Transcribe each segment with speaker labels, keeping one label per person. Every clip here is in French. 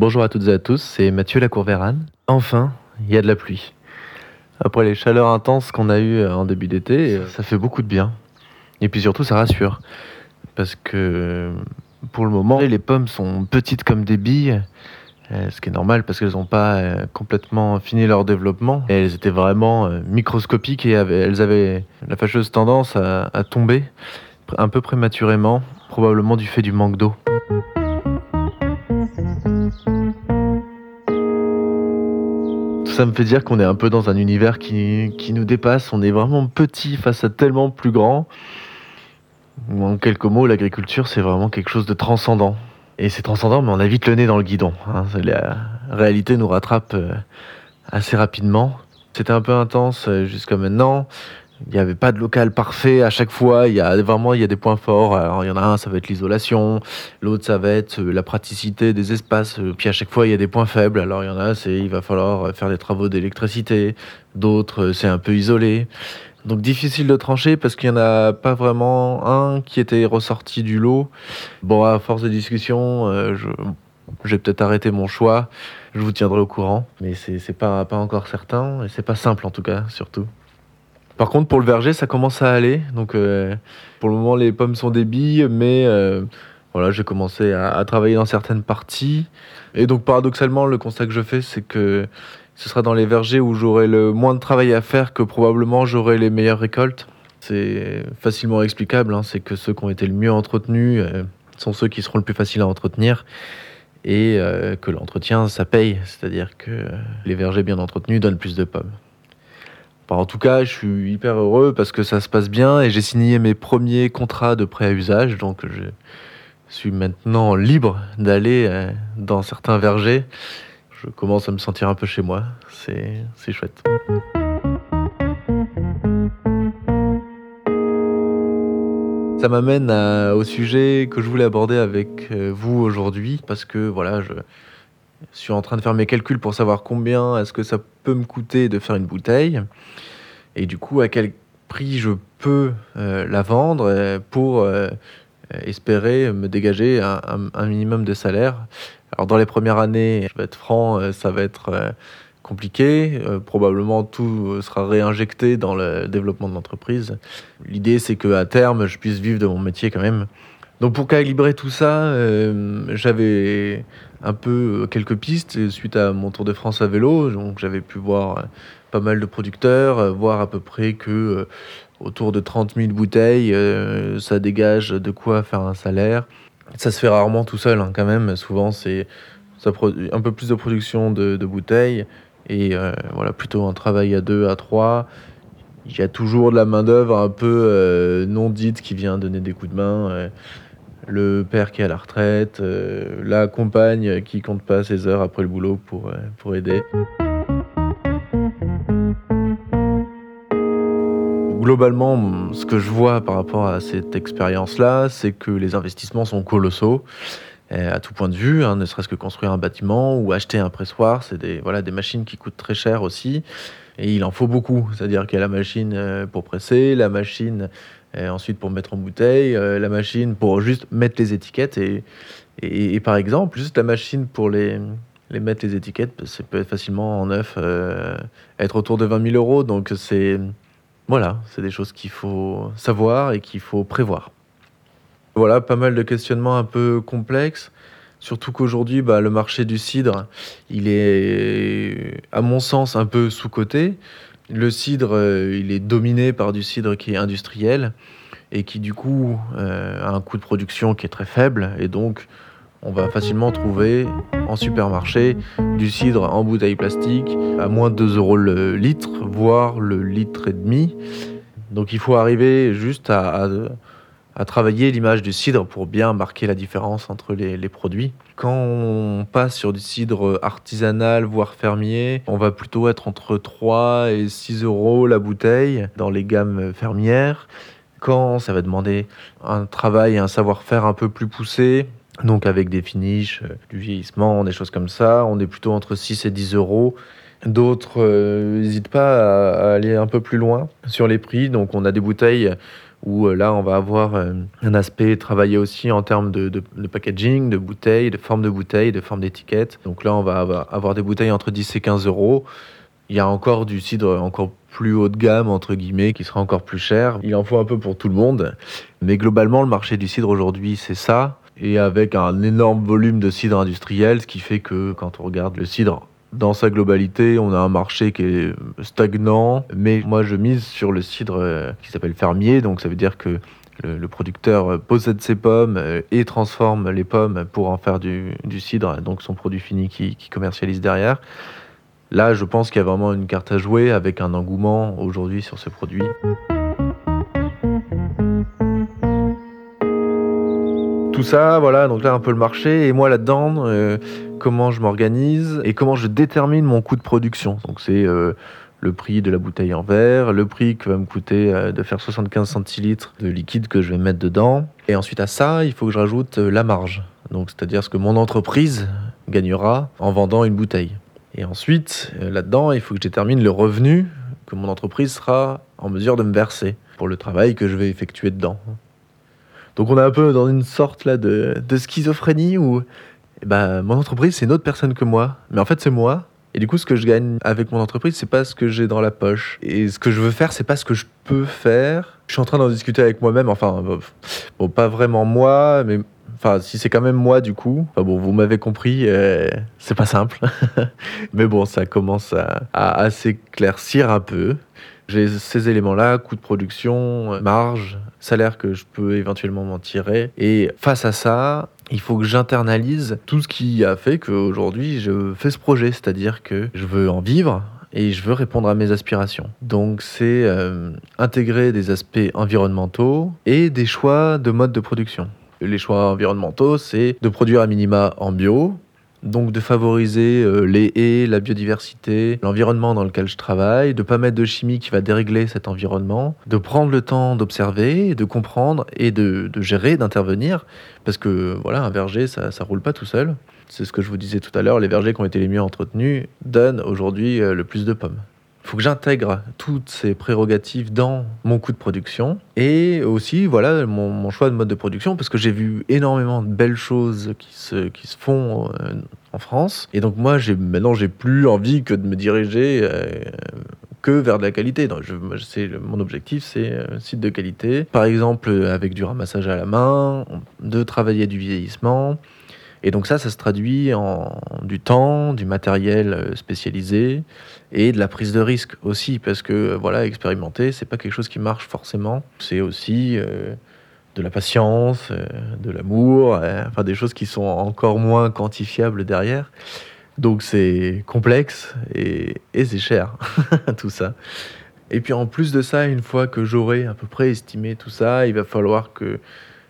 Speaker 1: Bonjour à toutes et à tous, c'est Mathieu Lacour-Vérane. Enfin, il y a de la pluie. Après les chaleurs intenses qu'on a eues en début d'été, ça fait beaucoup de bien. Et puis surtout, ça rassure. Parce que pour le moment, les pommes sont petites comme des billes. Euh, ce qui est normal parce qu'elles n'ont pas euh, complètement fini leur développement. Elles étaient vraiment euh, microscopiques et elles avaient la fâcheuse tendance à tomber un peu prématurément, probablement du fait du manque d'eau. Ça me fait dire qu'on est un peu dans un univers qui, nous dépasse. On est vraiment petit face à tellement plus grand. En quelques mots, l'agriculture, c'est vraiment quelque chose de transcendant. Et c'est transcendant, mais on a vite le nez dans le guidon. Hein. La réalité nous rattrape euh, assez rapidement. C'était un peu intense euh, jusqu'à maintenant. Il n'y avait pas de local parfait à chaque fois. Il y a vraiment il y a des points forts. Alors il y en a un, ça va être l'isolation. L'autre, ça va être euh, la praticité des espaces. Puis à chaque fois, il y a des points faibles. Alors il y en a, c'est il va falloir faire des travaux d'électricité. D'autres, c'est un peu isolé. Donc difficile de trancher parce qu'il n'y en a pas vraiment un qui était ressorti du lot. Bon, à force de discussion, euh, je, j'ai peut-être arrêté mon choix. Je vous tiendrai au courant, mais c'est, pas, pas encore certain et c'est pas simple en tout cas, surtout. Par contre, pour le verger, ça commence à aller. Donc, euh, pour le moment, les pommes sont des billes, mais euh, voilà, j'ai commencé à, travailler dans certaines parties. Et donc, paradoxalement, le constat que je fais, c'est que ce sera dans les vergers où j'aurai le moins de travail à faire que probablement j'aurai les meilleures récoltes. C'est facilement explicable, hein. c'est que ceux qui ont été le mieux entretenus euh, sont ceux qui seront le plus faciles à entretenir et que l'entretien, ça paye, c'est-à-dire que les vergers bien entretenus donnent plus de pommes. Bon, en tout cas, je suis hyper heureux parce que ça se passe bien et j'ai signé mes premiers contrats de prêt à usage, donc je suis maintenant libre d'aller euh, dans certains vergers je commence à me sentir un peu chez moi. C'est, c'est chouette. Ça m'amène au sujet que je voulais aborder avec euh, vous aujourd'hui parce que voilà, je suis en train de faire mes calculs pour savoir combien est-ce que ça peut me coûter de faire une bouteille et du coup à quel prix je peux euh, la vendre euh, pour euh, espérer me dégager un, un, minimum de salaire alors dans les premières années, je vais être franc, ça va être compliqué. Probablement tout sera réinjecté dans le développement de l'entreprise. L'idée c'est qu'à terme, je puisse vivre de mon métier quand même. Donc pour calibrer tout ça, j'avais un peu quelques pistes suite à mon Tour de France à vélo. Donc j'avais pu voir pas mal de producteurs, voir à peu près que autour de 30 000 bouteilles, ça dégage de quoi faire un salaire. Ça se fait rarement tout seul, hein, quand même. Souvent, c'est un peu plus de production de, bouteilles et euh, voilà, plutôt un travail à deux, à trois. Il y a toujours de la main-d'œuvre un peu euh, non dite qui vient donner des coups de main. Euh, le père qui est à la retraite, euh, la compagne qui compte pas ses heures après le boulot pour, euh, pour aider. globalement, ce que je vois par rapport à cette expérience-là, c'est que les investissements sont colossaux euh, à tout point de vue, hein, ne serait-ce que construire un bâtiment ou acheter un pressoir, c'est des, voilà, des machines qui coûtent très cher aussi. Et il en faut beaucoup, c'est-à-dire qu'il y a la machine pour presser, la machine ensuite pour mettre en bouteille, euh, la machine pour juste mettre les étiquettes. Et, et, par exemple, juste la machine pour les, les mettre les étiquettes, ça peut être facilement en neuf, euh, être autour de 20 000 euros. Donc c'est voilà, c'est des choses qu'il faut savoir et qu'il faut prévoir. Voilà, pas mal de questionnements un peu complexes. Surtout qu'aujourd'hui, bah, le marché du cidre, il est, à mon sens, un peu sous-coté. Le cidre, euh, il est dominé par du cidre qui est industriel et qui, du coup, euh, a un coût de production qui est très faible. Et donc, on va facilement trouver en supermarché du cidre en bouteille plastique à moins de 2 euros le litre, voire le litre et demi. Donc il faut arriver juste à, à, à travailler l'image du cidre pour bien marquer la différence entre les, produits. Quand on passe sur du cidre artisanal, voire fermier, on va plutôt être entre 3 et 6 euros la bouteille dans les gammes fermières. Quand ça va demander un travail et un savoir-faire un peu plus poussé, donc avec des finishes, euh, du vieillissement, des choses comme ça, on est plutôt entre 6 et 10 euros. D'autres n'hésitent euh, pas à, à, aller un peu plus loin sur les prix. Donc on a des bouteilles où euh, là, on va avoir euh, un aspect travaillé aussi en termes de, de- packaging, de bouteilles, de forme de bouteilles, de forme d'étiquette. Donc là, on va avoir des bouteilles entre 10 et 15 euros. Il y a encore du cidre encore plus haut de gamme, entre guillemets, qui sera encore plus cher. Il en faut un peu pour tout le monde. Mais globalement, le marché du cidre aujourd'hui, c'est ça. Et avec un énorme volume de cidre industriel, ce qui fait que quand on regarde le cidre dans sa globalité, on a un marché qui est stagnant. Mais moi, je mise sur le cidre euh, qui s'appelle fermier. Donc ça veut dire que le, producteur euh, possède ses pommes euh, et transforme les pommes pour en faire du, cidre, donc son produit fini qui, qui commercialise derrière. Là, je pense qu'il y a vraiment une carte à jouer avec un engouement aujourd'hui sur ce produit. Tout ça, voilà, donc là un peu le marché et moi là-dedans, comment je m'organise et comment je détermine mon coût de production. Donc c'est euh, le prix de la bouteille en verre, le prix que va me coûter euh, de faire 75 centilitres de liquide que je vais mettre dedans. Et ensuite à ça, il faut que je rajoute euh, la marge. Donc c'est-à-dire ce que mon entreprise gagnera en vendant une bouteille. Et ensuite, là-dedans, il faut que je détermine le revenu que mon entreprise sera en mesure de me verser pour le travail que je vais effectuer dedans. Donc on est un peu dans une sorte là de, de schizophrénie où eh ben, mon entreprise c'est une autre personne que moi, mais en fait c'est moi. Et du coup ce que je gagne avec mon entreprise c'est pas ce que j'ai dans la poche. Et ce que je veux faire c'est pas ce que je peux faire. Je suis en train d'en discuter avec moi-même, enfin bon, bon, pas vraiment moi, mais enfin si c'est quand même moi du coup. Bon vous m'avez compris, euh, c'est pas simple. mais bon ça commence à, à, à s'éclaircir un peu. J'ai ces éléments-là, coût de production, euh, marge, salaire que je peux éventuellement m'en tirer. Et face à ça, il faut que j'internalise tout ce qui a fait qu'aujourd'hui je fais ce projet, c'est-à-dire que je veux en vivre et je veux répondre à mes aspirations. Donc c'est euh, intégrer des aspects environnementaux et des choix de mode de production. Les choix environnementaux, c'est de produire à minima en bio, donc de favoriser euh, les haies, la biodiversité, l'environnement dans lequel je travaille, de pas mettre de chimie qui va dérégler cet environnement, de prendre le temps d'observer, de comprendre et de, gérer, d'intervenir, parce que voilà, un verger, ça, ça roule pas tout seul. C'est ce que je vous disais tout à l'heure, les vergers qui ont été les mieux entretenus donnent aujourd'hui euh, le plus de pommes. Faut que j'intègre toutes ces prérogatives dans mon coût de production et aussi voilà mon, choix de mode de production parce que j'ai vu énormément de belles choses qui se, qui se font euh, en France et donc moi j'ai maintenant j'ai plus envie que de me diriger euh, que vers de la qualité. Donc, je, mon objectif, c'est euh, un site de qualité. Par exemple, avec du ramassage à la main, de travailler du vieillissement. Et donc ça, ça se traduit en du temps, du matériel euh, spécialisé et de la prise de risque aussi, parce que euh, voilà, expérimenter, c'est pas quelque chose qui marche forcément. C'est aussi euh, de la patience, de l'amour, enfin des choses qui sont encore moins quantifiables derrière. Donc c'est complexe et, et c'est cher, tout ça. Et puis en plus de ça, une fois que j'aurai à peu près estimé tout ça, il va falloir que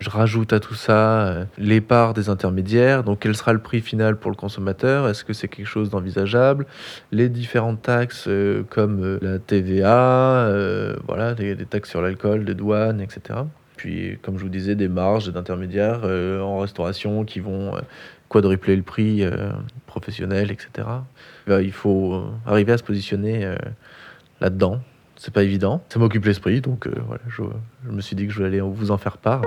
Speaker 1: je rajoute à tout ça euh, les parts des intermédiaires. Donc quel sera le prix final pour le consommateur? Est-ce que c'est quelque chose d'envisageable? Les différentes taxes euh, comme euh, la TVA, voilà, des, taxes sur l'alcool, des douanes, etc. Puis comme je vous disais, des marges d'intermédiaires en restauration qui vont quadrupler le prix professionnel, etc. Euh, il faut arriver à se positionner là-dedans. C'est pas évident. Ça m'occupe l'esprit, donc euh, voilà, je, me suis dit que je voulais aller vous en faire part.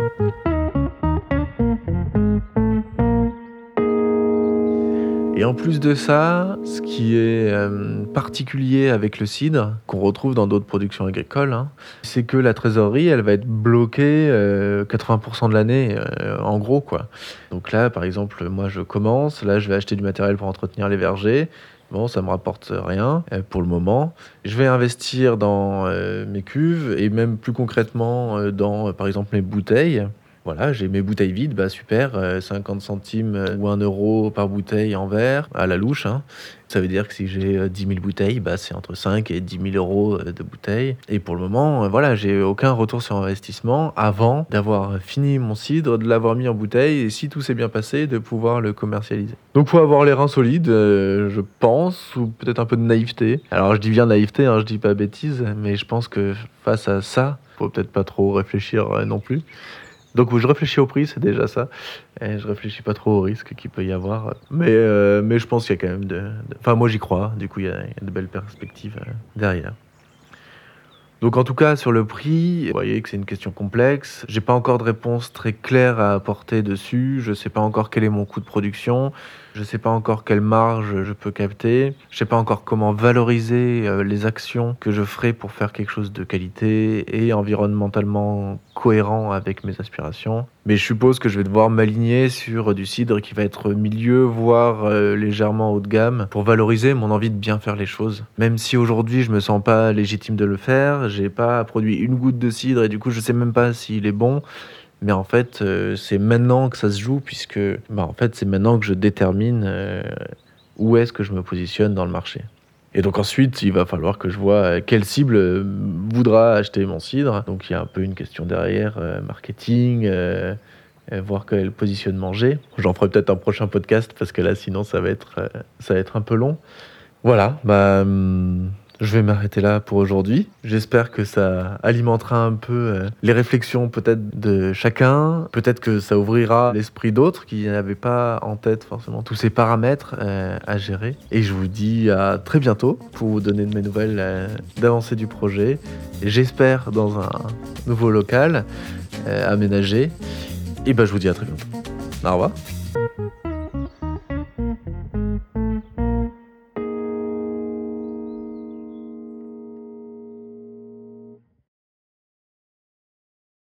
Speaker 1: Et en plus de ça, ce qui est euh, particulier avec le cidre, qu'on retrouve dans d'autres productions agricoles, hein, c'est que la trésorerie, elle va être bloquée euh, 80% de l'année, euh, en gros, quoi. Donc là, par exemple, moi, je commence, là, je vais acheter du matériel pour entretenir les vergers. Bon, ça me rapporte rien euh, pour le moment. Je vais investir dans euh, mes cuves et même plus concrètement euh, dans, par exemple, mes bouteilles. Voilà, j'ai mes bouteilles vides, bah super, euh, 50 centimes euh, ou 1 euro par bouteille en verre, à la louche. hein. Ça veut dire que si j'ai euh, 10 000 bouteilles, bah, c'est entre 5 et 10 000 euros euh, de bouteilles. Et pour le moment, euh, voilà, j'ai aucun retour sur investissement avant d'avoir fini mon cidre, de l'avoir mis en bouteille et si tout s'est bien passé, de pouvoir le commercialiser. Donc faut avoir les reins solides, euh, je pense, ou peut-être un peu de naïveté. Alors je dis bien naïveté, hein, je dis pas bêtise, mais je pense que face à ça, faut peut-être pas trop réfléchir euh, non plus. Donc je réfléchis au prix, c'est déjà ça. Et je réfléchis pas trop au risque qu'il peut y avoir. Mais, euh, mais je pense qu'il y a quand même de... Enfin moi j'y crois, du coup il y, a il y a de belles perspectives euh, derrière. Donc en tout cas sur le prix, vous voyez que c'est une question complexe. J'ai pas encore de réponse très claire à apporter dessus. Je sais pas encore quel est mon coût de production. Je sais pas encore quelle marge je peux capter. Je sais pas encore comment valoriser euh, les actions que je ferai pour faire quelque chose de qualité et environnementalement cohérent avec mes aspirations. Mais je suppose que je vais devoir m'aligner sur du cidre qui va être milieu, voire euh, légèrement haut de gamme, pour valoriser mon envie de bien faire les choses. Même si aujourd'hui je me sens pas légitime de le faire, j'ai pas produit une goutte de cidre et du coup je sais même pas s'il est bon. Mais en fait, euh, c'est maintenant que ça se joue, puisque bah, en fait, c'est maintenant que je détermine euh, où est-ce que je me positionne dans le marché. Et donc ensuite, il va falloir que je vois euh, quelle cible voudra acheter mon cidre. Donc il y a un peu une question derrière, marketing, voir quel positionnement j'ai. J'en ferai peut-être un prochain podcast, parce que là, sinon, ça va être, ça va être un peu long. Voilà, bah... Hum, je vais m'arrêter là pour aujourd'hui. J'espère que ça alimentera un peu euh, les réflexions peut-être de chacun. Peut-être que ça ouvrira l'esprit d'autres qui n'avaient pas en tête forcément tous ces paramètres euh, à gérer. Et je vous dis à très bientôt pour vous donner de mes nouvelles euh, d'avancée du projet. J'espère dans un nouveau local aménagé. Et ben je vous dis à très bientôt. Au revoir.